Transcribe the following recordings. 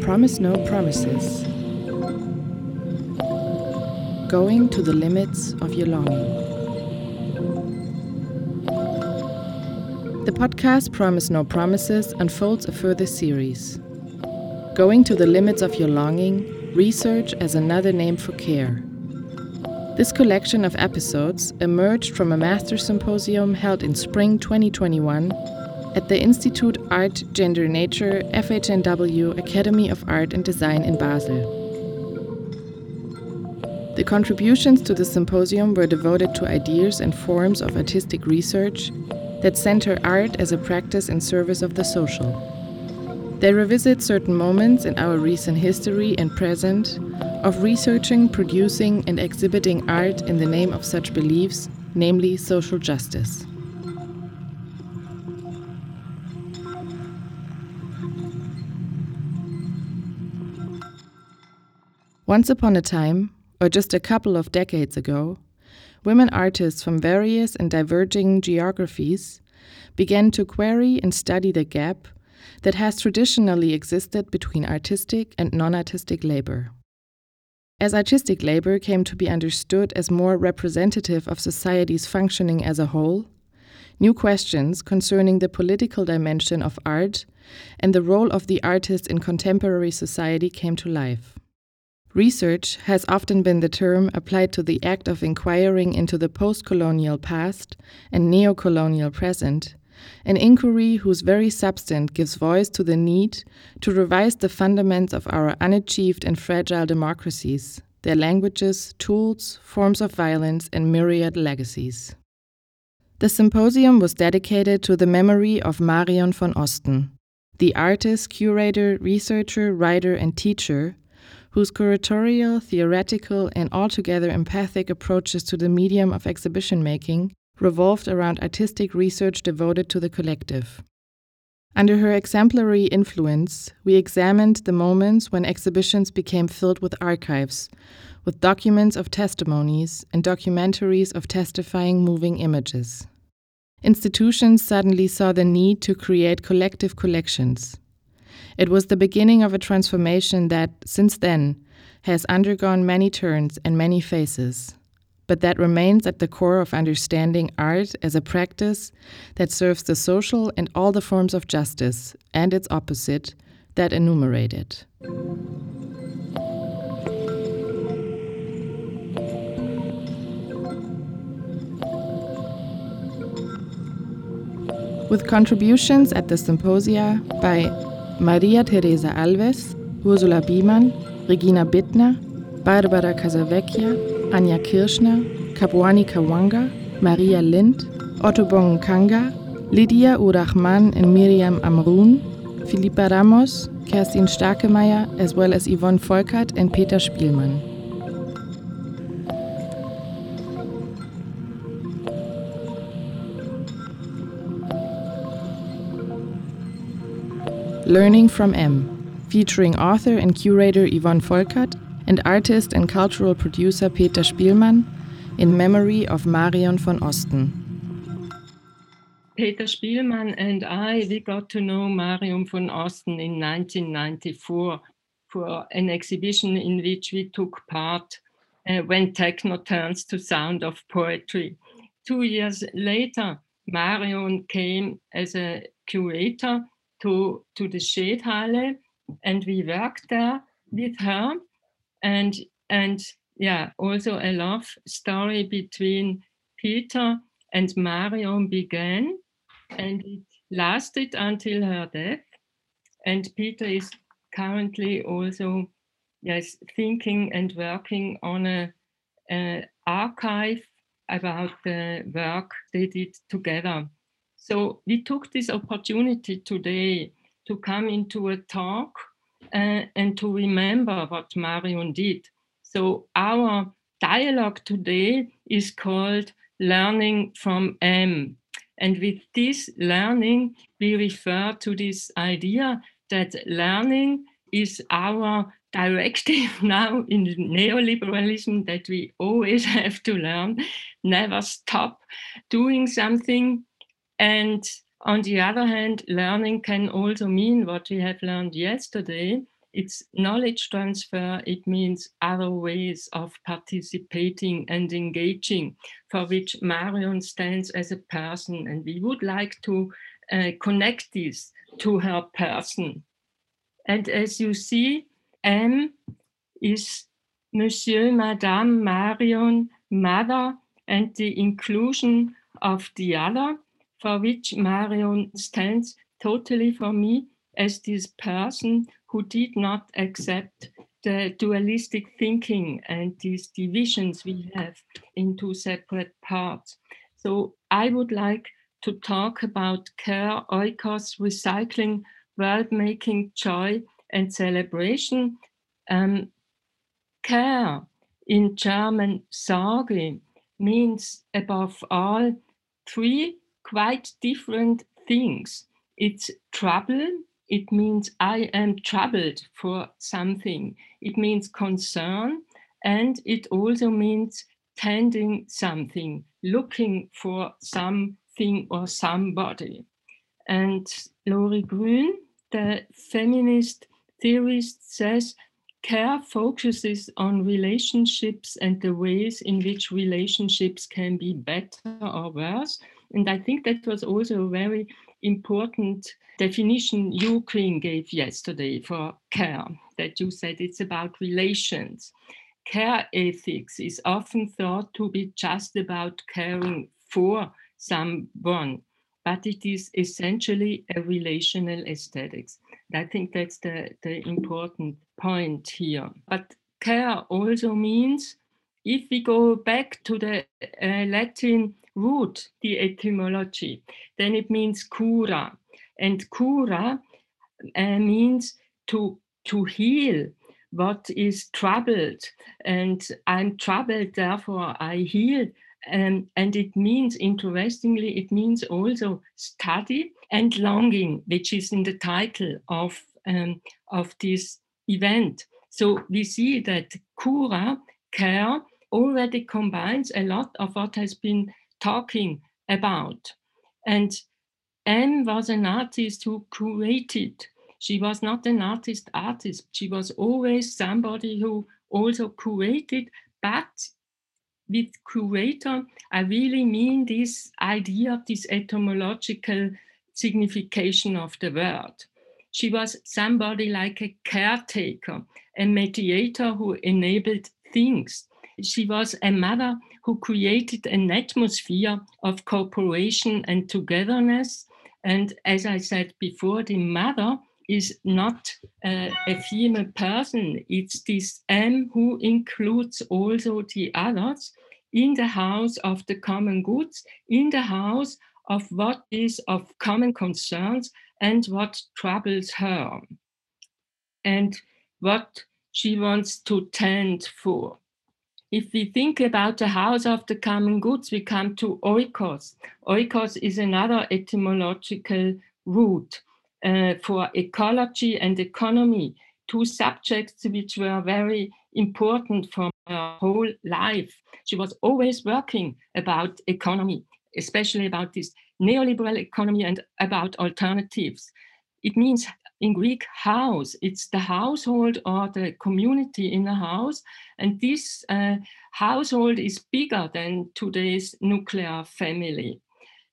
Promise No Promises. Going to the limits of your longing. The podcast Promise No Promises unfolds a further series. Going to the limits of your longing, research as another name for care. This collection of episodes emerged from a master symposium held in spring 2021 at the Institute Art Gender Nature FHNW Academy of Art and Design in Basel. The contributions to the symposium were devoted to ideas and forms of artistic research that center art as a practice in service of the social. They revisit certain moments in our recent history and present of researching, producing, and exhibiting art in the name of such beliefs, namely social justice. Once upon a time, or just a couple of decades ago, women artists from various and diverging geographies began to query and study the gap that has traditionally existed between artistic and non artistic labor. As artistic labor came to be understood as more representative of society's functioning as a whole, new questions concerning the political dimension of art and the role of the artist in contemporary society came to life. Research has often been the term applied to the act of inquiring into the post colonial past and neo colonial present, an inquiry whose very substance gives voice to the need to revise the fundaments of our unachieved and fragile democracies, their languages, tools, forms of violence, and myriad legacies. The symposium was dedicated to the memory of Marion von Osten, the artist, curator, researcher, writer, and teacher whose curatorial, theoretical, and altogether empathic approaches to the medium of exhibition making revolved around artistic research devoted to the collective. Under her exemplary influence, we examined the moments when exhibitions became filled with archives, with documents of testimonies and documentaries of testifying moving images. Institutions suddenly saw the need to create collective collections, it was the beginning of a transformation that, since then, has undergone many turns and many faces, but that remains at the core of understanding art as a practice that serves the social and all the forms of justice, and its opposite, that enumerate it. With contributions at the symposia by Maria Teresa Alves, Ursula Biemann, Regina Bittner, Barbara Casavecchia, Anja Kirschner, Kabwani Kawanga, Maria Lind, Otto Bongenkanga, Lydia Urachman and Miriam Amrun, Philippa Ramos, Kerstin Starkemeyer, as well as Yvonne Volkert and Peter Spielmann. Learning from M, featuring author and curator Yvonne Volkart and artist and cultural producer Peter Spillmann in memory of Marion von Osten. Peter Spillmann and I, we got to know Marion von Osten in 1994 for an exhibition in which we took part uh, when techno turns to sound of poetry. Two years later, Marion came as a curator to, to the Shedhalle and we worked there with her. And, and yeah, also a love story between Peter and Marion began and it lasted until her death. And Peter is currently also yes thinking and working on a, a archive about the work they did together. So we took this opportunity today to come into a talk uh, and to remember what Marion did. So our dialogue today is called Learning from M. And with this learning, we refer to this idea that learning is our directive now in neoliberalism that we always have to learn, never stop doing something and On the other hand, learning can also mean what we have learned yesterday. It's knowledge transfer. It means other ways of participating and engaging for which Marion stands as a person. And we would like to uh, connect this to her person. And as you see, M is Monsieur, Madame, Marion, Mother, and the inclusion of the other, for which Marion stands totally for me as this person who did not accept the dualistic thinking and these divisions we have into separate parts. So I would like to talk about care, oikos, recycling, world making, joy, and celebration. Um, care in German, Sorge, means above all three quite different things. It's trouble, it means I am troubled for something, it means concern, and it also means tending something, looking for something or somebody. And Lori Gruen, the feminist theorist, says care focuses on relationships and the ways in which relationships can be better or worse. And I think that was also a very important definition Queen, gave yesterday for care, that you said it's about relations. Care ethics is often thought to be just about caring for someone, but it is essentially a relational aesthetics. I think that's the, the important point here. But care also means, if we go back to the uh, Latin root, the etymology, then it means cura. And cura uh, means to, to heal what is troubled. And I'm troubled, therefore I heal. Um, and it means, interestingly, it means also study and longing, which is in the title of, um, of this event. So we see that Cura, care, already combines a lot of what has been talking about. And M was an artist who created. She was not an artist artist. She was always somebody who also created, but with curator, I really mean this idea, this etymological signification of the word. She was somebody like a caretaker, a mediator who enabled things. She was a mother who created an atmosphere of cooperation and togetherness. And as I said before, the mother is not uh, a female person. It's this M who includes also the others in the house of the common goods, in the house of what is of common concerns and what troubles her and what she wants to tend for. If we think about the house of the common goods, we come to oikos. Oikos is another etymological root uh, for ecology and economy, two subjects which were very important for her whole life. She was always working about economy, especially about this neoliberal economy and about alternatives. It means in Greek house, it's the household or the community in a house. And this uh, household is bigger than today's nuclear family.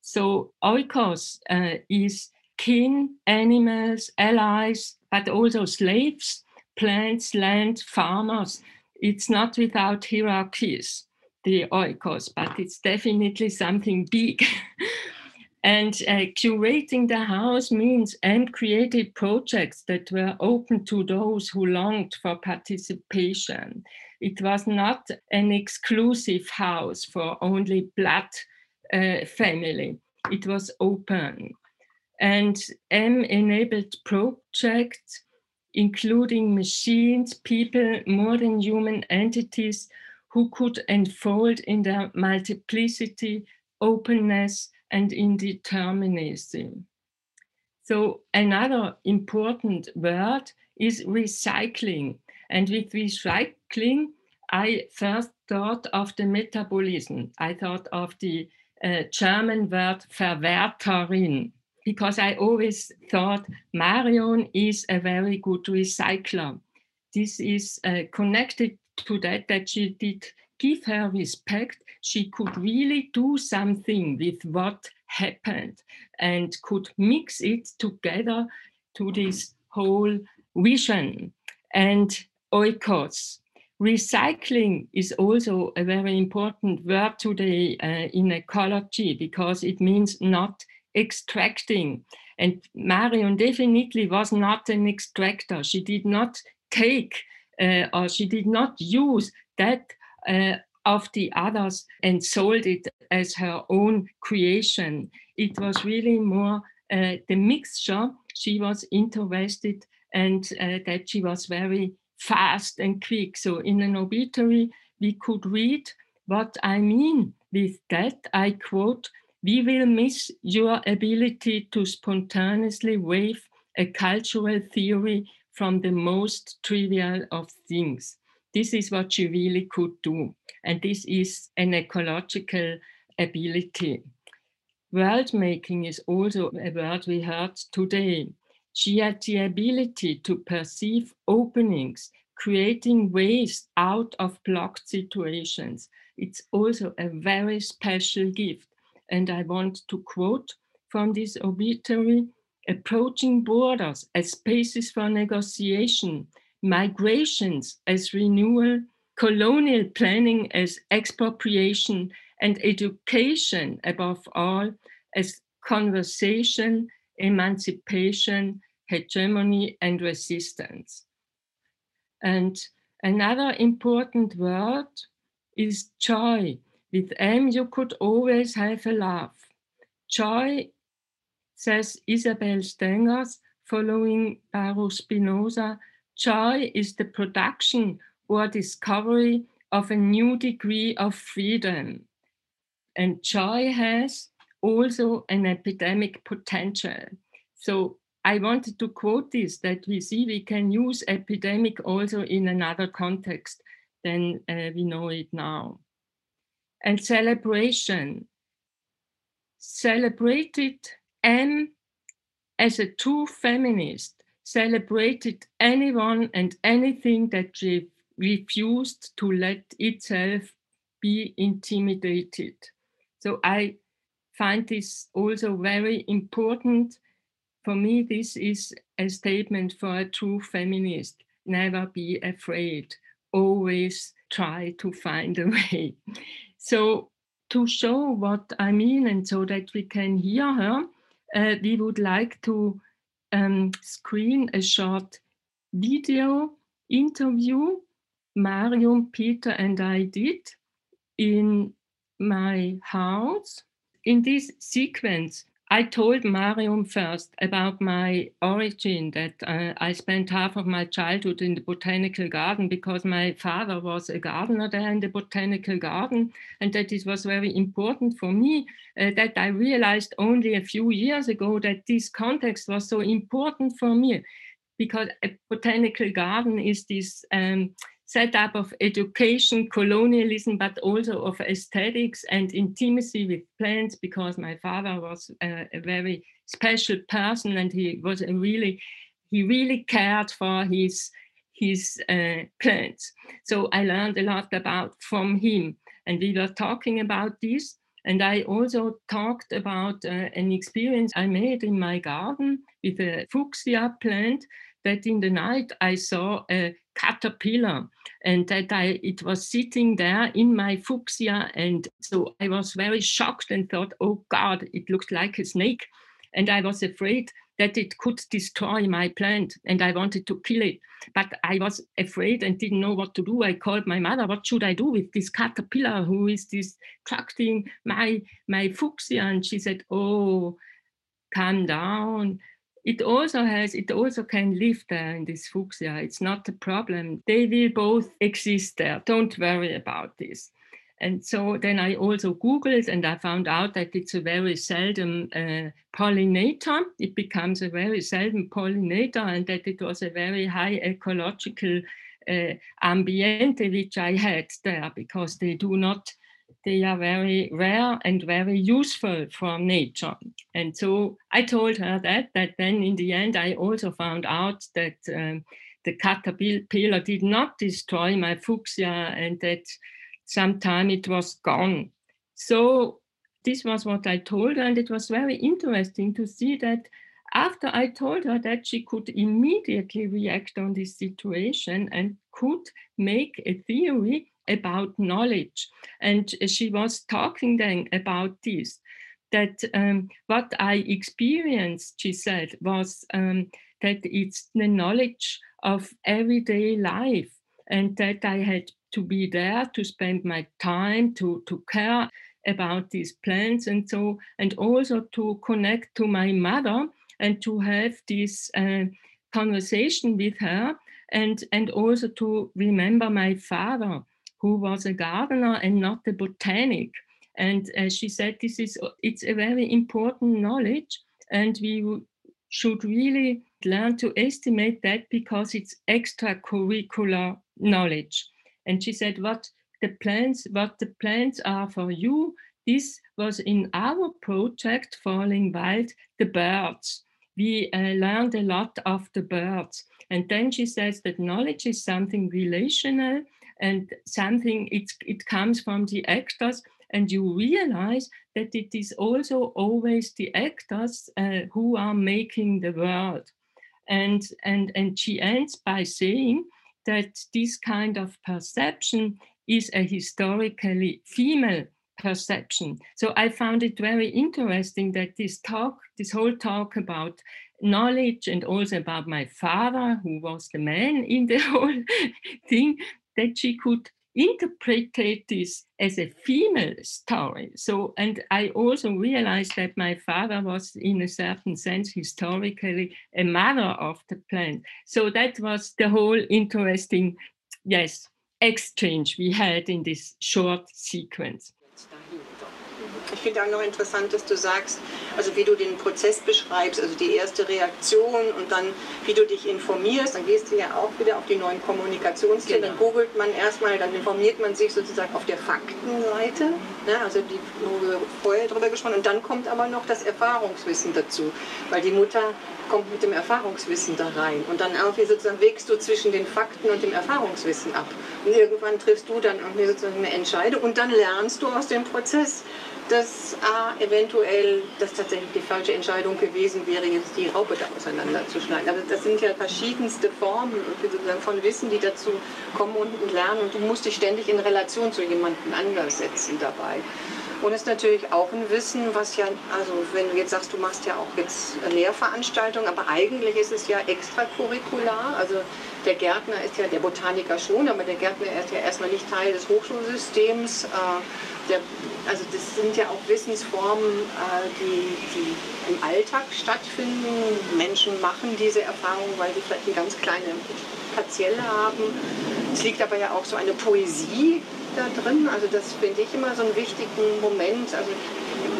So oikos uh, is kin, animals, allies, but also slaves, plants, land, farmers. It's not without hierarchies, the oikos, but it's definitely something big. And uh, curating the house means and created projects that were open to those who longed for participation. It was not an exclusive house for only blood uh, family. It was open. And M enabled projects, including machines, people, more than human entities who could unfold in their multiplicity, openness, and indeterminism. So another important word is recycling. And with recycling, I first thought of the metabolism. I thought of the uh, German word Verwerterin. because I always thought Marion is a very good recycler. This is uh, connected to that, that she did give her respect. She could really do something with what happened and could mix it together to this whole vision and oikos. Recycling is also a very important word today uh, in ecology because it means not extracting. And Marion definitely was not an extractor. She did not take uh, or she did not use that of the others and sold it as her own creation. It was really more uh, the mixture she was interested and uh, that she was very fast and quick. So in an obituary, we could read what I mean with that. I quote, we will miss your ability to spontaneously wave a cultural theory from the most trivial of things. This is what she really could do. And this is an ecological ability. World making is also a word we heard today. She had the ability to perceive openings, creating ways out of blocked situations. It's also a very special gift. And I want to quote from this obituary approaching borders as spaces for negotiation, migrations as renewal, colonial planning as expropriation, and education above all as conversation, emancipation, hegemony, and resistance. And another important word is joy. With M, you could always have a laugh. Joy, says Isabelle Stengers, following Baruch Spinoza, joy is the production or discovery of a new degree of freedom. And joy has also an epidemic potential. So I wanted to quote this that we see we can use epidemic also in another context than uh, we know it now. And celebration. Celebrated M as a true feminist celebrated anyone and anything that re- refused to let itself be intimidated. So I find this also very important. For me, this is a statement for a true feminist. Never be afraid. Always try to find a way. So to show what I mean and so that we can hear her, uh, we would like to um, screen a short video interview Marion, Peter, and I did in my house. In this sequence, I told Marion first about my origin that uh, I spent half of my childhood in the botanical garden because my father was a gardener there in the botanical garden, and that it was very important for me uh, that I realized only a few years ago that this context was so important for me because a botanical garden is this. Um, setup of education, colonialism, but also of aesthetics and intimacy with plants, because my father was a, a very special person and he was a really, he really cared for his his uh, plants. So I learned a lot about from him, and we were talking about this. And I also talked about uh, an experience I made in my garden with a fuchsia plant that in the night I saw a caterpillar. And that I it was sitting there in my fuchsia. And so I was very shocked and thought oh god it looked like a snake. And I was afraid that it could destroy my plant and I wanted to kill it. But I was afraid and didn't know what to do. I called my mother what should I do with this caterpillar? Who is destructing my my fuchsia? And she said oh calm down it also has it also can live there in this fuchsia. It's not a problem. They will both exist there. Don't worry about this. And so then i also googled and i found out that it's a very seldom uh, pollinator. It becomes a very seldom pollinator and that it was a very high ecological uh, ambiente which i had there because they do not they are very rare and very useful for nature. And so I told her that, that then in the end, I also found out that um, the caterpillar did not destroy my fuchsia and that sometime it was gone. So this was what I told her, and it was very interesting to see that after I told her that she could immediately react on this situation and could make a theory about knowledge. And she was talking then about this that um, what I experienced, she said, was um, that it's the knowledge of everyday life and that I had to be there to spend my time to, to care about these plants and so, and also to connect to my mother and to have this uh, conversation with her and, and also to remember my father who was a gardener and not a botanic. And uh, she said, this is, it's a very important knowledge and we should really learn to estimate that because it's extracurricular knowledge. And she said, what the plans, what the plans are for you, this was in our project, Falling Wild, the birds. We uh, learned a lot of the birds. And then she says that knowledge is something relational and something it, it comes from the actors and you realize that it is also always the actors uh, who are making the world. And and and she ends by saying that this kind of perception is a historically female perception. So i found it very interesting that this talk this whole talk about knowledge and also about my father who was the man in the whole thing that she could interpret this as a female story. So, and I also realized that my father was, in a certain sense, historically a mother of the plant. So that was the whole interesting, yes, exchange we had in this short sequence. Ich finde auch noch interessant, dass du sagst, also wie du den Prozess beschreibst, also die erste Reaktion und dann wie du dich informierst, dann gehst du ja auch wieder auf die neuen Kommunikationsthemen, genau. dann googelt man erstmal, dann informiert man sich sozusagen auf der Faktenseite, ne, also die, wo wir vorher drüber gesprochen. Und dann kommt aber noch das Erfahrungswissen dazu, weil die Mutter kommt mit dem Erfahrungswissen da rein. Und dann irgendwie sozusagen wägst du zwischen den Fakten und dem Erfahrungswissen ab. Und irgendwann triffst du dann irgendwie sozusagen eine Entscheidung und dann lernst du aus dem Prozess, dass A, eventuell das tatsächlich die falsche Entscheidung gewesen wäre, jetzt die Raupe da auseinanderzuschneiden. Aber das sind ja verschiedenste Formen von Wissen, die dazu kommen und lernen. Und du musst dich ständig in Relation zu jemandem anders setzen dabei. Und es ist natürlich auch ein Wissen, was ja, also wenn du jetzt sagst, du machst ja auch jetzt Lehrveranstaltungen, aber eigentlich ist es ja extracurricular. Also der Gärtner ist ja, der Botaniker schon, aber der Gärtner ist ja erstmal nicht Teil des Hochschulsystems. Äh, der, also das sind ja auch Wissensformen, äh, die, die im Alltag stattfinden. Menschen machen diese Erfahrung, weil sie vielleicht eine ganz kleine Partielle haben. Es liegt aber ja auch so eine Poesie da drin. Also das finde ich immer so einen wichtigen Moment. Also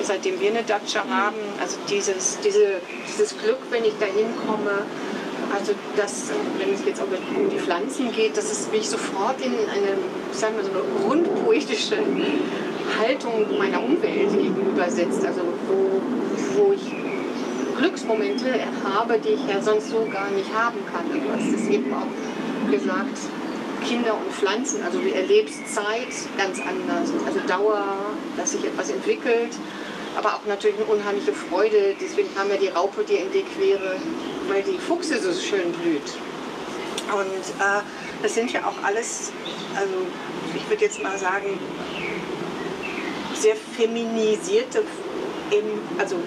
seitdem wir eine Datsche haben, also dieses, diese, dieses Glück, wenn ich da hinkomme, also das, wenn es jetzt auch um die Pflanzen geht, dass es mich sofort in eine, sagen wir so eine grundpoetische Haltung meiner Umwelt gegenübersetzt. Also wo, wo ich Glücksmomente habe, die ich ja sonst so gar nicht haben kann. Du hast es eben auch gesagt, Kinder und Pflanzen, also du erlebst Zeit ganz anders. Also Dauer, dass sich etwas entwickelt, aber auch natürlich eine unheimliche Freude. Deswegen kam ja die Raupe dir in die Quere, weil die Fuchse so schön blüht. Und äh, das sind ja auch alles, also ich würde jetzt mal sagen, sehr feminisierte, also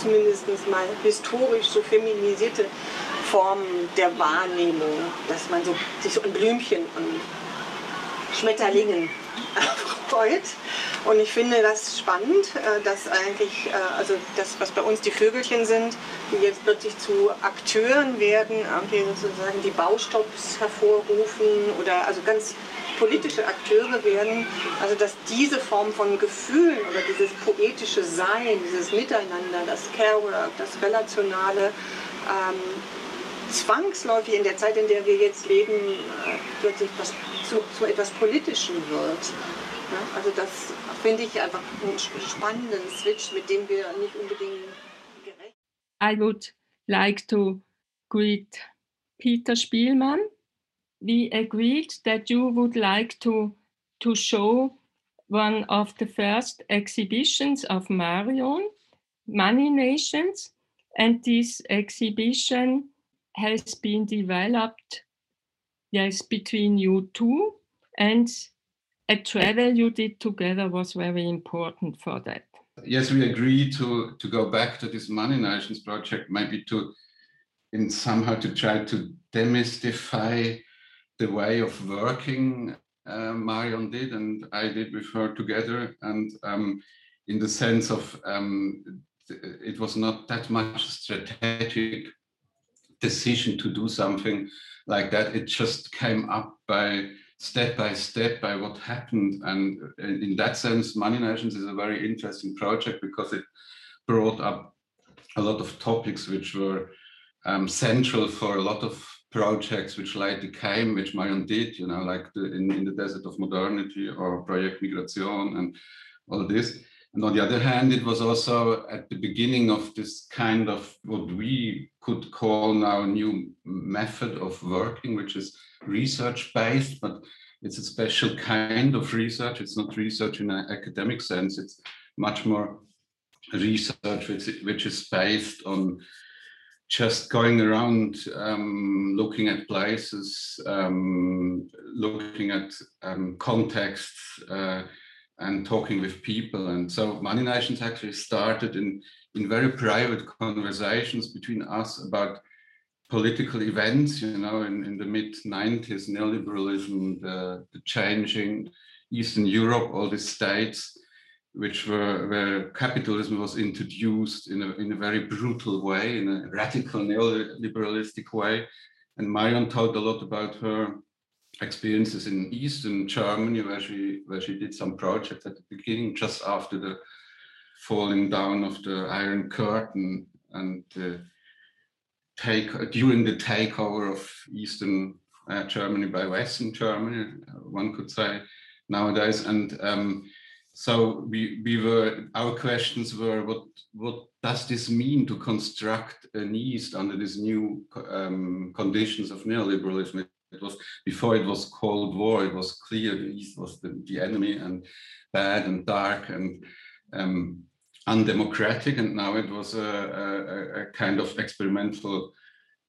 zumindest mal historisch so feminisierte Formen der Wahrnehmung, dass man so, sich so an Blümchen und Schmetterlingen freut. Und ich finde das spannend, äh, dass eigentlich, äh, also das, was bei uns die Vögelchen sind, die jetzt plötzlich zu Akteuren werden, irgendwie sozusagen die Baustopps hervorrufen oder also ganz politische Akteure werden, also dass diese Form von Gefühlen oder dieses poetische Sein, dieses Miteinander, das Care-Work, das Relationale, ähm, zwangsläufig in der Zeit, in der wir jetzt leben, äh, plötzlich was, zu, zu etwas Politischem wird. Also das finde ich einfach einen spannenden Switch, mit dem wir nicht unbedingt gerecht I would like to greet Peter Spielmann. We agreed that you would like to, to show one of the first exhibitions of Marion, Money Nations, and this exhibition has been developed yes between you two and a travel you did together was very important for that. Yes we agreed to to go back to this money nations project maybe to in somehow to try to demystify the way of working uh, marion did and i did with her together. And um, in the sense of um, it was not that much strategic decision to do something like that. It just came up by step by step by what happened. And in that sense, Money Nations is a very interesting project because it brought up a lot of topics which were um, central for a lot of projects which later came, which Marion did, you know, like the, in, in the Desert of Modernity or Project Migration and all this. And on the other hand, it was also at the beginning of this kind of what we could call now a new method of working, which is research based, but it's a special kind of research. It's not research in an academic sense, it's much more research which, which is based on just going around um, looking at places, um, looking at um, contexts. Uh, and talking with people. And so Money Nations actually started in, in very private conversations between us about political events, you know, in, in the mid 90s, neoliberalism, the, the changing Eastern Europe, all the states which were where capitalism was introduced in a, in a very brutal way, in a radical neoliberalistic way. And Marion told a lot about her experiences in Eastern Germany, where she where she did some projects at the beginning, just after the falling down of the Iron Curtain and uh, take during the takeover of Eastern uh, Germany by Western Germany, one could say nowadays. And um, so we we were our questions were what what does this mean to construct an East under these new um, conditions of neoliberalism? It was before it was Cold War, it was clear the East was the, the enemy and bad and dark and um, undemocratic. And now it was a, a, a kind of experimental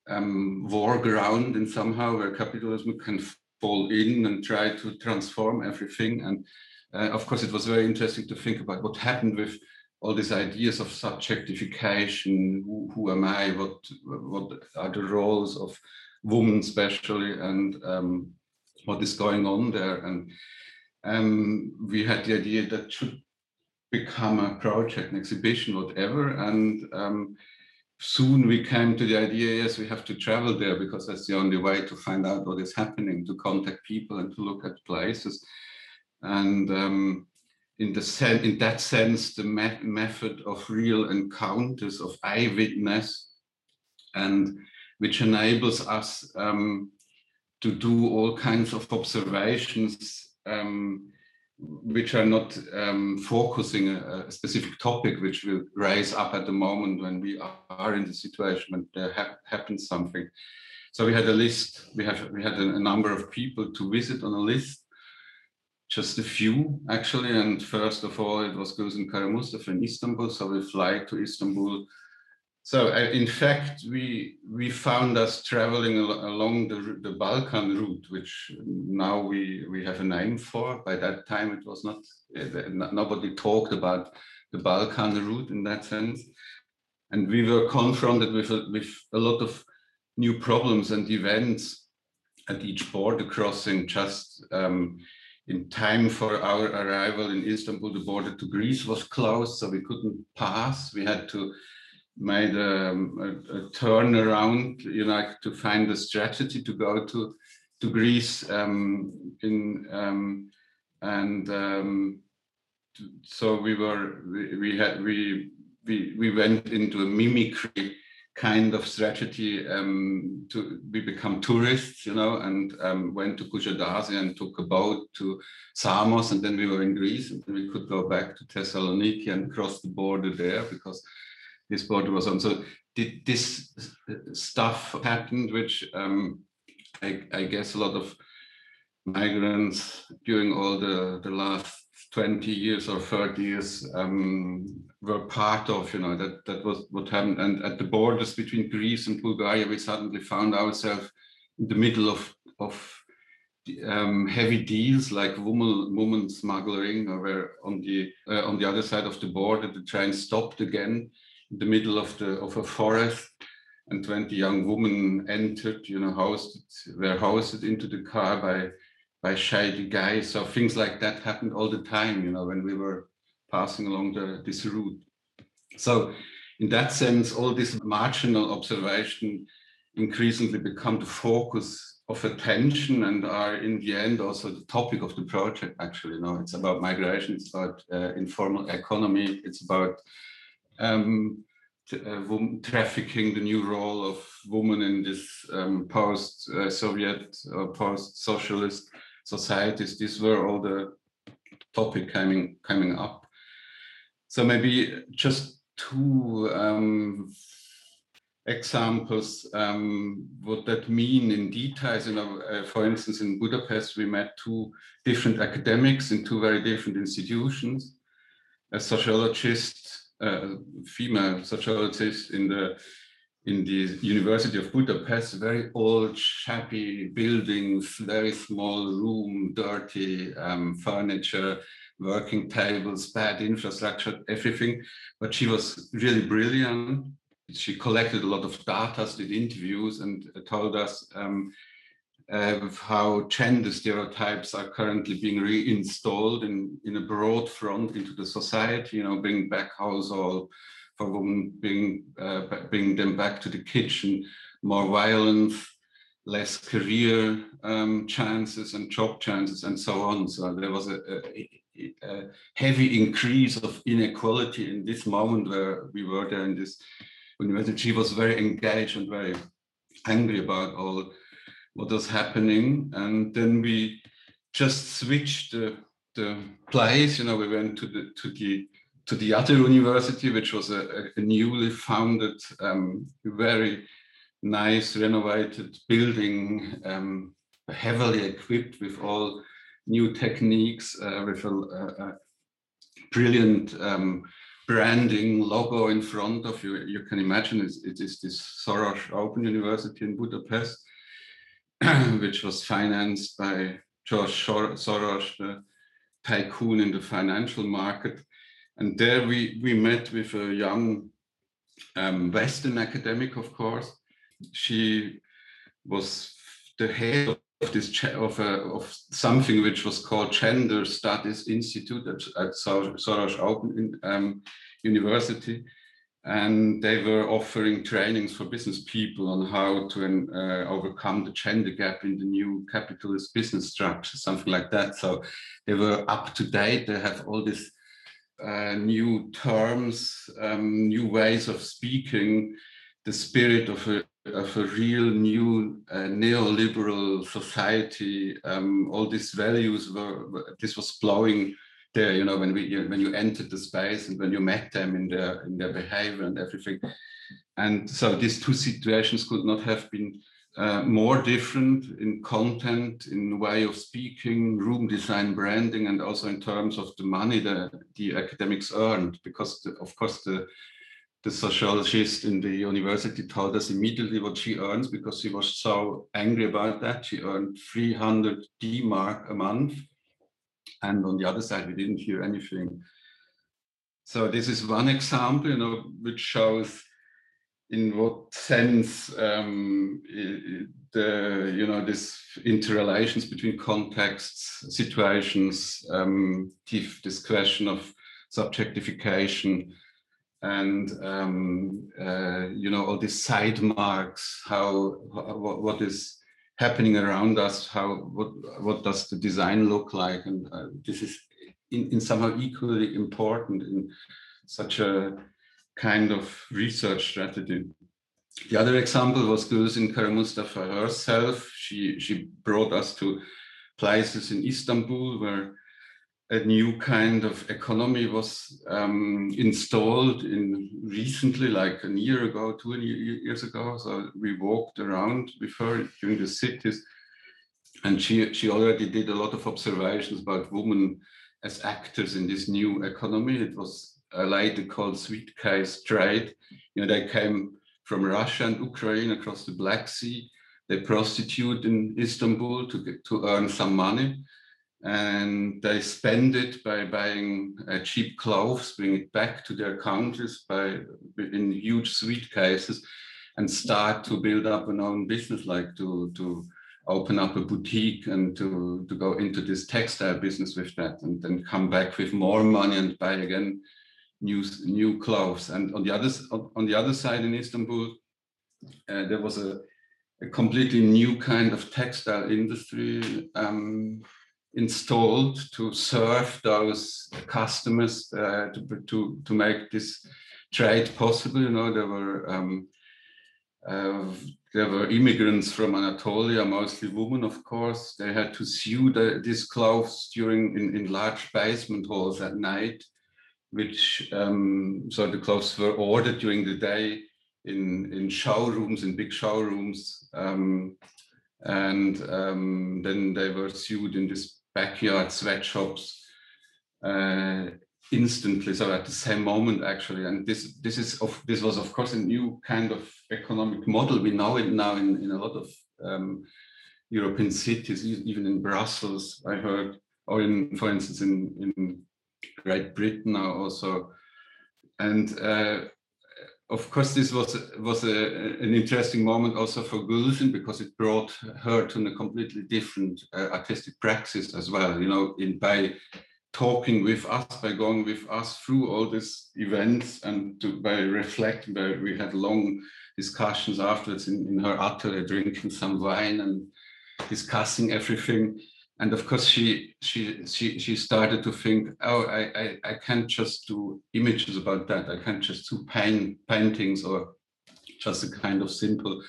um, war ground and somehow where capitalism can fall in and try to transform everything. And uh, of course, it was very interesting to think about what happened with all these ideas of subjectification. Who, who am I? What, what are the roles of women especially and um, what is going on there. And um, we had the idea that should become a project, an exhibition, whatever. And um, soon we came to the idea, yes, we have to travel there because that's the only way to find out what is happening, to contact people and to look at places. And um, in the sen- in that sense, the me- method of real encounters, of eyewitness, and which enables us um, to do all kinds of observations um, which are not um, focusing a, a, specific topic which will rise up at the moment when we are in the situation when there ha happens something. So we had a list, we have we had a, a number of people to visit on a list, just a few actually. And first of all, it was Gülsün Kara-Mustafa in Istanbul. So we fly to Istanbul so in fact, we we found us traveling al along the, the Balkan route, which now we we have a name for. By that time, it was not uh, nobody talked about the Balkan route in that sense, and we were confronted with a, with a lot of new problems and events at each border crossing. Just um, in time for our arrival in Istanbul, the border to Greece was closed, so we couldn't pass. We had to made a, a, turn around, you know, to find a strategy to go to to Greece um, in um, and um, so we were we, we, had we we we went into a mimicry kind of strategy um, to we become tourists, you know, and um, went to Kusadasi and took a boat to Samos, and then we were in Greece, and we could go back to Thessaloniki and cross the border there because this border was on. So did this stuff happened, which um, I, I guess a lot of migrants during all the the last 20 years or 30 years um, were part of, you know, that, that was what happened. And at the borders between Greece and Bulgaria, we suddenly found ourselves in the middle of, of um, heavy deals like woman, woman smuggling, or where on the, uh, on the other side of the border, the train stopped again the middle of, the, of a forest and 20 young women entered, you know, housed, were housed into the car by by shady guys. So things like that happened all the time, you know, when we were passing along the, this route. So in that sense, all this marginal observation increasingly become the focus of attention and are in the end also the topic of the project actually you know it's about migration it's about uh, informal economy it's about um, uh, trafficking the new role of women in this um, post-soviet uh, or post-socialist societies. These were all the topic coming coming up. So maybe just two um, examples um, what that mean in details. You know, uh, for instance, in Budapest, we met two different academics in two very different institutions. A sociologist, uh, female sociologist in the in the University of Budapest, very old, shabby buildings, very small room, dirty um, furniture, working tables, bad infrastructure, everything. But she was really brilliant. She collected a lot of data, did interviews, and told us um, uh, how gender stereotypes are currently being reinstalled in, in a broad front into the society, you know, bring back household for women, bring, uh, bring them back to the kitchen, more violence, less career um, chances and job chances and so on. So there was a, a, a, heavy increase of inequality in this moment where we were there in this university. She was very engaged and very angry about all what was happening. And then we just switched the, the place, you know, we went to the to the to the other university, which was a, a newly founded, um, very nice renovated building, um, heavily equipped with all new techniques, uh, with a, a brilliant um, branding logo in front of you. You can imagine it, it is this Soros Open University in Budapest, which was financed by George Soros, the tycoon in the financial market. And there we, we met with a young um, Western academic, of course. She was the head of this of, a, of something which was called Gender Studies Institute at, at Soros Open um, University. And they were offering trainings for business people on how to uh, overcome the gender gap in the new capitalist business structure, something like that. So they were up to date. They have all these uh, new terms, um, new ways of speaking, the spirit of a, of a real new uh, neoliberal society. Um, all these values were, this was flowing there, you know, when we when you entered the space and when you met them in their in their behavior and everything. And so these two situations could not have been uh, more different in content, in way of speaking, room design, branding, and also in terms of the money that the academics earned. Because the, of course the the sociologist in the university told us immediately what she earns because she was so angry about that. She earned 300 D mark a month. And on the other side, we didn't hear anything. So this is one example, you know, which shows in what sense um, the you know this interrelations between contexts, situations, um, this question of subjectification, and um, uh, you know all these side marks, how what, what is happening around us, how what what does the design look like, and uh, this is in, in somehow equally important in such a kind of research strategy. the other example was Gülsün Kara-Mustafa herself. She, she brought us to places in Istanbul where a new kind of economy was um, installed in recently, like a year ago, two years ago. So we walked around with her during the cities, and she she already did a lot of observations about women as actors in this new economy. It was a lady called Suitcase Trade. You know, they came from Russia and Ukraine across the Black Sea. They prostitute in Istanbul to get, to earn some money and they spend it by buying uh, cheap clothes, bring it back to their countries by in huge suitcases, and start to build up an own business, like to to open up a boutique and to to go into this textile business with that, and then come back with more money and buy again new new clothes. And on the other on the other side in Istanbul, uh, there was a a completely new kind of textile industry um, installed to serve those customers uh, to, to, to make this trade possible. You know, there were um, uh, there were immigrants from Anatolia, mostly women, of course. They had to sew the, these clothes during in, in large basement halls at night, which um, so the clothes were ordered during the day in in showrooms, in big showrooms, um, and um, then they were sewed in this backyard sweatshops uh, instantly, so at the same moment actually. And this this is of this was of course a new kind of economic model. We know it now in, in a lot of um, European cities, even in Brussels, I heard, or in for instance in, in Great Britain now also. And uh, of course, this was was a, an interesting moment also for Gülsün because it brought her to a completely different uh, artistic praxis as well. You know, in by talking with us, by going with us through all these events, and to, by reflecting. By, we had long discussions afterwards in, in her atelier, drinking some wine and discussing everything and of course she she she she started to think oh I, I i can't just do images about that. I can't just do paint paintings or just a kind of simple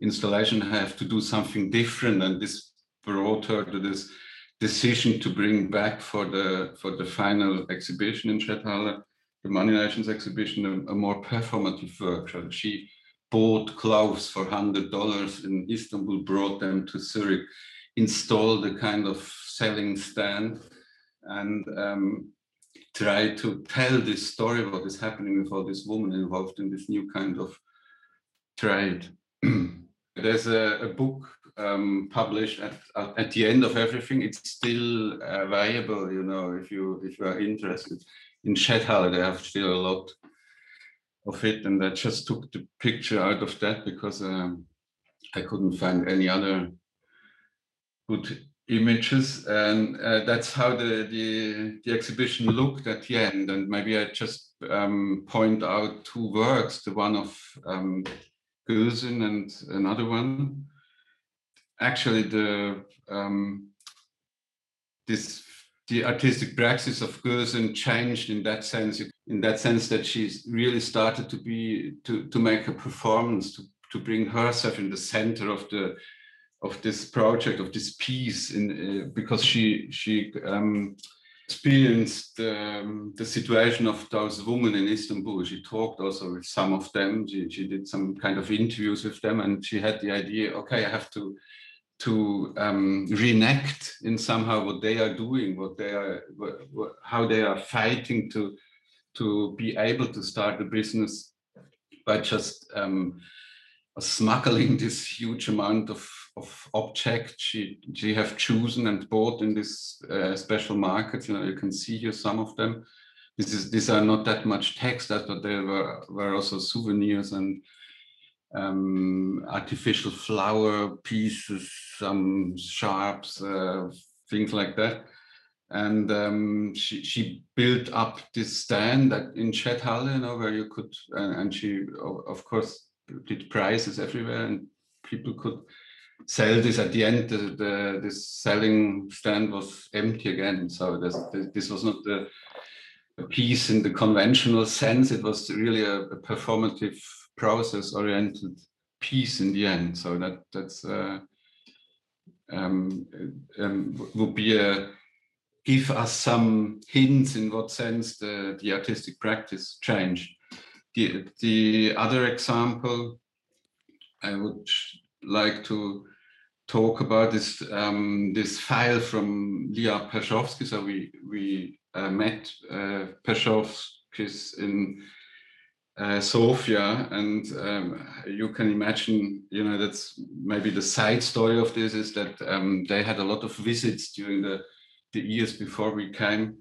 installation. I have to do something different. And this brought her to this decision to bring back for the for the final exhibition in Shedhalle, the Money Nations exhibition, a, a more performative work. She bought clothes for hundred dollars in Istanbul, brought them to Zurich, install a kind of selling stand and um, try to tell this story what is happening with all these women involved in this new kind of trade. There's a, a book um, published at, at the end of everything. It's still uh, viable, you know, if you if you are interested. In Shedhalle, they have still a lot of it, and I just took the picture out of that because um, I couldn't find any other good images and uh, that's how the, the, the exhibition looked at the end. And maybe I just um, point out two works the one of um, Gülsün and another one. Actually the um, this the artistic praxis of Gülsün changed in that sense in that sense that she's really started to be to to make a performance to to bring herself in the center of the of this project of this piece in uh, because she she um, experienced um, the situation of those women in Istanbul. She talked also with some of them. She, she did some kind of interviews with them, and she had the idea. Okay, I have to to um, reenact in somehow what they are doing, what they are, what, what, how they are fighting to to be able to start a business by just um, smuggling this huge amount of of objects she she have chosen and bought in this uh, special market. You know, you can see here some of them. This is these are not that much text, but there were were also souvenirs and um, artificial flower pieces, some sharps, uh, things like that. And um, she, she built up this stand at, in Shedhalle, you know, where you could, uh, and she, of course, did prizes everywhere, and people could sell this at the end the, the this selling stand was empty again so this, this was not the piece in the conventional sense it was really a, a performative process oriented piece in the end. So that that's uh, um, um, would be a give us some hints in what sense the, the artistic practice changed. The, the other example I would like to talk about is um, this file from Lia Perjovschi. So we, we uh, met uh, Perjovschis in uh, Sofia, and um, you can imagine, you know, that's maybe the side story of this is that um, they had a lot of visits during the, the years before we came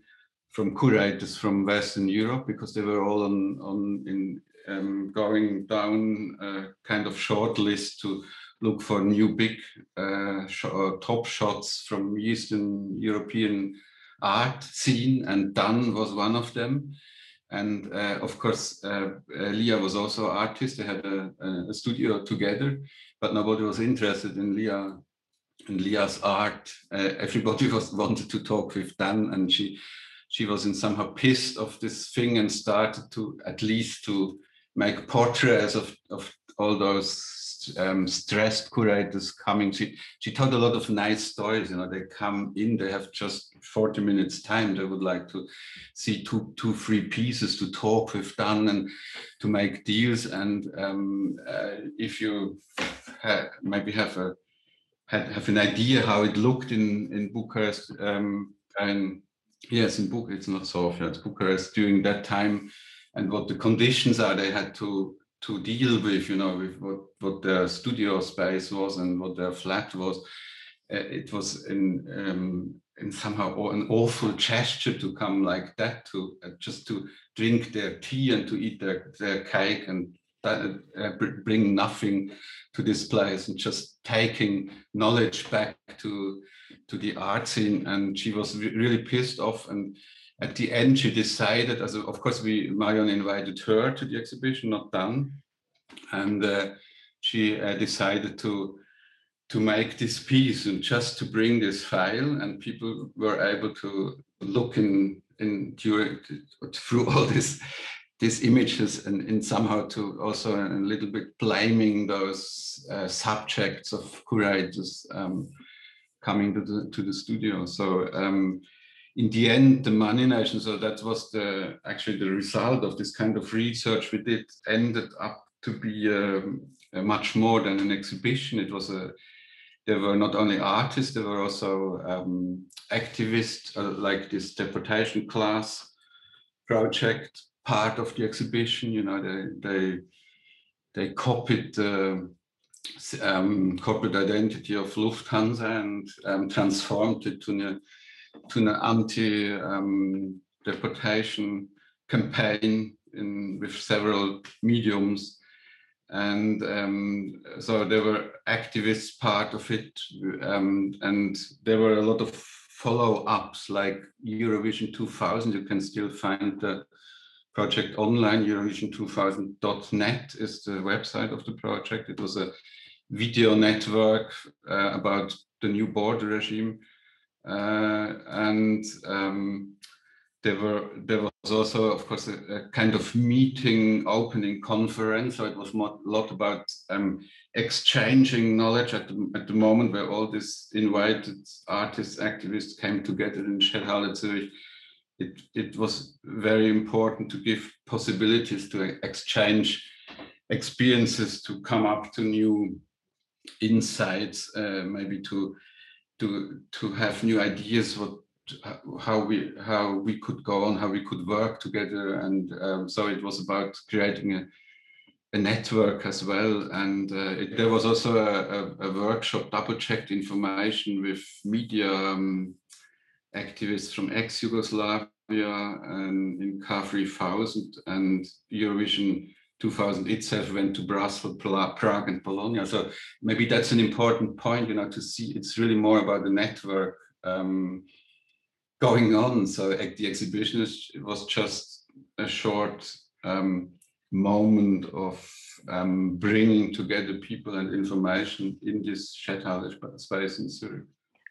from curators from Western Europe because they were all on, on in um, going down a kind of short list to look for new big uh, sh uh, top shots from Eastern European art scene, and Dan was one of them. And uh, of course, uh, uh, Lia was also an artist. They had a, a, studio together, but nobody was interested in Lia and Lia's art. Uh, everybody was wanted to talk with Dan, and she she was in somehow pissed of this thing and started to at least to make portraits of of all those um, stressed curators coming. She she told a lot of nice stories. You know, they come in, they have just 40 minutes time. They would like to see two, two, three pieces to talk with Dan and to make deals. And um, uh, if you maybe have a had, have an idea how it looked in in Bucharest, um, and yes, in Bucharest, it's not Sofia, it's Bucharest during that time, and what the conditions are they had to to deal with, you know, with what, what their studio space was and what their flat was. Uh, it was in, um, in somehow an awful gesture to come like that, to uh, just to drink their tea and to eat their, their cake and that, uh, bring nothing to this place and just taking knowledge back to to the art scene. And she was re really pissed off and at the end, she decided, as of course, we Marion invited her to the exhibition, not Dan, and uh, she uh, decided to to make this piece and just to bring this file, and people were able to look in in during through all this these images and, and somehow to also a little bit blaming those uh, subjects of curators um, coming to the to the studio. So. Um, in the end, the money nation, so that was the actually the result of this kind of research we did, ended up to be um, much more than an exhibition. It was a there were not only artists, there were also um, activists, uh, like this deportation class project part of the exhibition. You know, they they they copied the um, corporate identity of Lufthansa and um, transformed it to to an anti-deportation um, campaign in, with several mediums. And um, so there were activists part of it. Um, and there were a lot of follow-ups like Eurovision 2000. You can still find the project online. Eurovision2000.net is the website of the project. It was a video network uh, about the new border regime and um, there were there was also, of course, a, a, kind of meeting opening conference. So it was a lot about um, exchanging knowledge at the, at the moment where all these invited artists, activists came together in Shedhalle Zurich. It, it was very important to give possibilities to exchange experiences, to come up to new insights, uh, maybe to to to have new ideas what how we how we could go on how we could work together. And um, so it was about creating a, a network as well. And uh, it, there was also a, a, a workshop double checked information with media um, activists from ex-yugoslavia and in K3000 and eurovision 2000 itself went to Brussels, Prague, and Bologna. So maybe that's an important point, you know, to see it's really more about the network um, going on. So at the exhibition is, was just a short um, moment of um, bringing together people and information in this Shedhalle space in Zurich.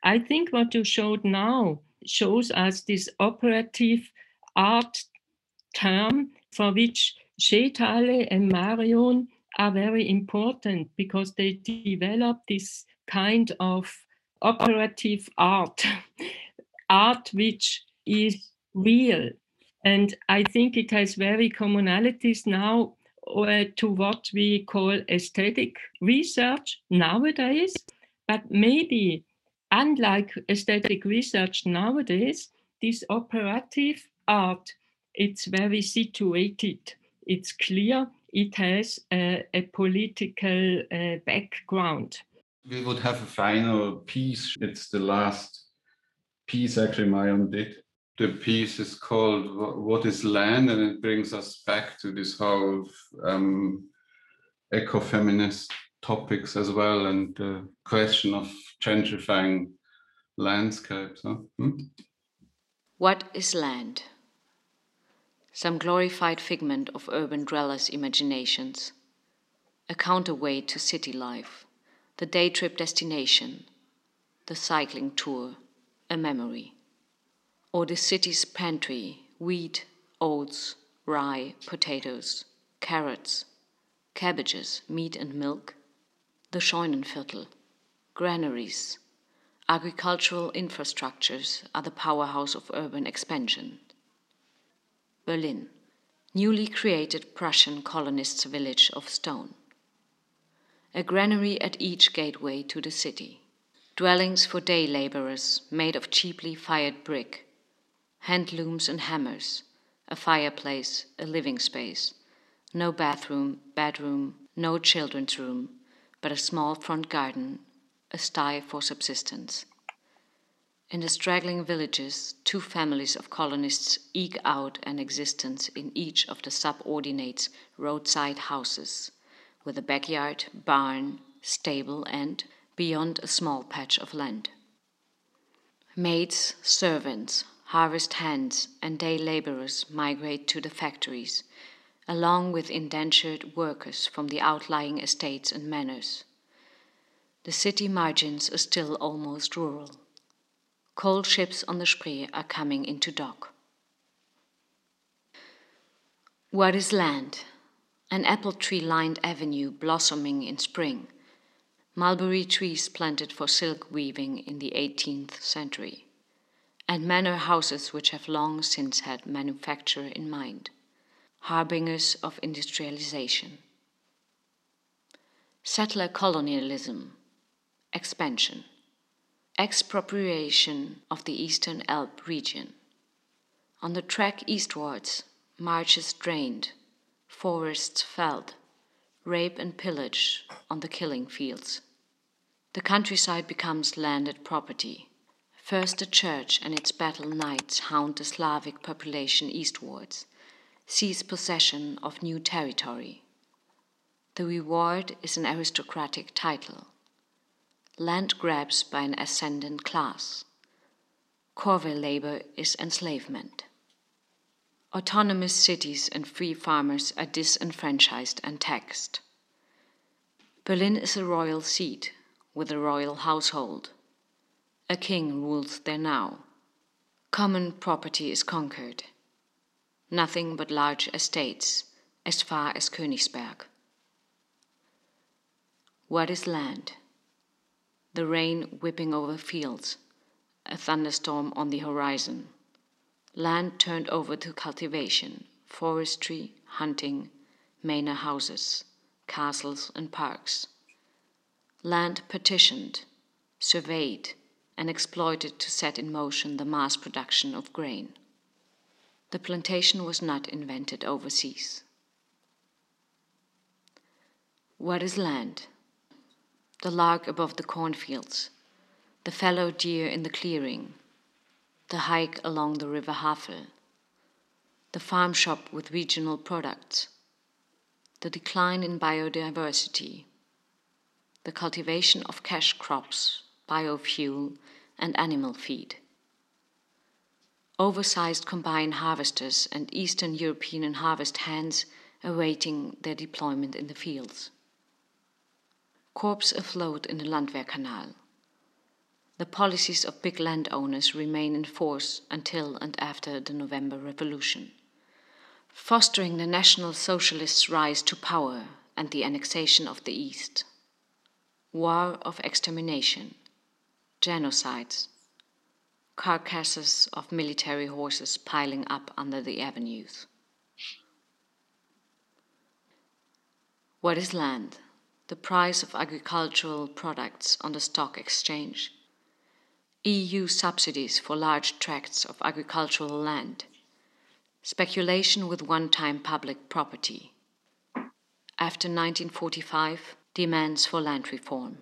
I think what you showed now shows us this operative art term for which Shedhalle and Marion are very important because they develop this kind of operative art, art which is real. And I think it has very commonalities now uh, to what we call aesthetic research nowadays. But maybe, unlike aesthetic research nowadays, this operative art, it's very situated. It's clear. It has a, a political uh, background. We would have a final piece. It's the last piece actually Marion did. The piece is called What is Land? And it brings us back to this whole um, ecofeminist topics as well and the question of gentrifying landscapes. Huh? Hmm? What is land? Some glorified figment of urban dwellers' imaginations, a counterweight to city life, the day trip destination, the cycling tour, a memory, or the city's pantry, wheat, oats, rye, potatoes, carrots, cabbages, meat and milk, the Scheunenviertel, granaries, agricultural infrastructures are the powerhouse of urban expansion. Berlin, newly created Prussian colonists' village of stone. A granary at each gateway to the city. Dwellings for day laborers made of cheaply fired brick. Hand looms and hammers. A fireplace, a living space. No bathroom, bedroom, no children's room, but a small front garden, a sty for subsistence. In the straggling villages, two families of colonists eke out an existence in each of the subordinates' roadside houses, with a backyard, barn, stable, and, beyond, a small patch of land. Maids, servants, harvest hands, and day laborers migrate to the factories along with indentured workers from the outlying estates and manors. The city margins are still almost rural. Coal ships on the Spree are coming into dock. What is land? An apple tree lined avenue blossoming in spring, mulberry trees planted for silk weaving in the 18th century, and manor houses which have long since had manufacture in mind harbingers of industrialization. Settler colonialism, expansion, expropriation of the Eastern Elbe region. On the track eastwards, marshes drained, forests felled, rape and pillage on the killing fields. The countryside becomes landed property. First, the church and its battle knights hound the Slavic population eastwards seize possession of new territory. The reward is an aristocratic title, land grabs by an ascendant class. Corvée labor is enslavement. Autonomous cities and free farmers are disenfranchised and taxed. Berlin is a royal seat with a royal household. A king rules there now. Common property is conquered nothing but large estates as far as Königsberg. What is land? The rain whipping over fields, a thunderstorm on the horizon. Land turned over to cultivation, forestry, hunting, manor houses, castles, and parks. Land petitioned, surveyed, and exploited to set in motion the mass production of grain. The plantation was not invented overseas. What is land? The lark above the cornfields, the fallow deer in the clearing, the hike along the river Havel, the farm shop with regional products, the decline in biodiversity, the cultivation of cash crops, biofuel, and animal feed oversized combine harvesters and Eastern European harvest hands awaiting their deployment in the fields. Corps afloat in the Landwehrkanal. The policies of big landowners remain in force until and after the November Revolution. Fostering the National Socialists' rise to power and the annexation of the East, war of extermination, genocides, carcasses of military horses piling up under the avenues. What is land? The price of agricultural products on the stock exchange. EU subsidies for large tracts of agricultural land. Speculation with one time public property. After 1945, demands for land reform.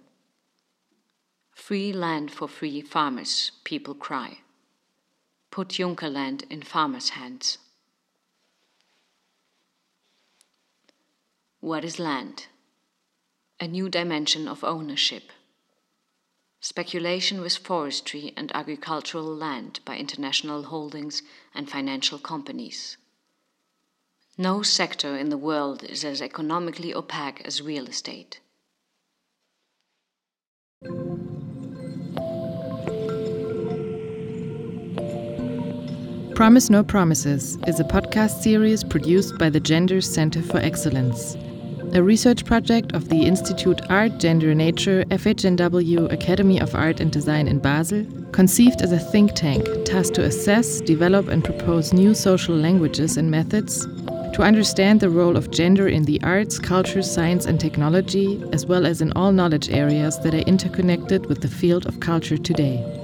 Free land for free farmers, people cry. Put Junker land in farmers' hands. What is land? A new dimension of ownership. Speculation with forestry and agricultural land by international holdings and financial companies. No sector in the world is as economically opaque as real estate. Promise No Promises is a podcast series produced by the Gender Center for Excellence, a research project of the Institute Art, Gender, Nature, FHNW Academy of Art and Design in Basel, conceived as a think tank tasked to assess, develop, and propose new social languages and methods to understand the role of gender in the arts, culture, science, and technology, as well as in all knowledge areas that are interconnected with the field of culture today.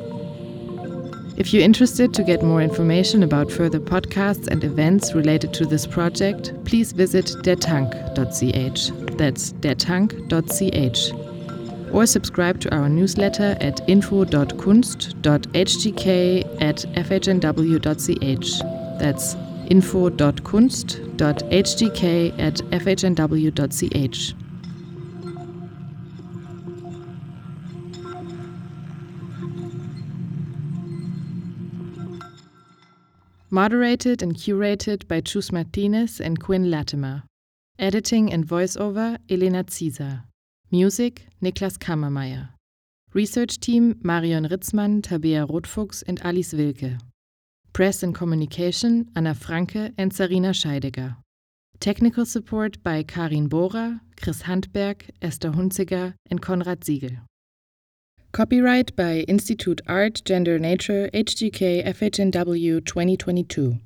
If you're interested to get more information about further podcasts and events related to this project, please visit dertank.ch. That's dertank.ch. Or subscribe to our newsletter at info.kunst.hgk at fhnw.ch. That's info.kunst.hgk at fhnw.ch. Moderated and curated by Chus Martinez and Quinn Latimer. Editing and voiceover Elena Zieser. Music Niklas Kammermeier. Research team Marion Ritzmann, Tabea Rotfuchs, and Alice Wilke. Press and Communication Anna Franke and Sarina Scheidegger. Technical support by Karin Bohrer, Chris Handberg, Esther Hunziger, and Konrad Siegel. Copyright by Institute Art, Gender, Nature, HGK, FHNW 2022.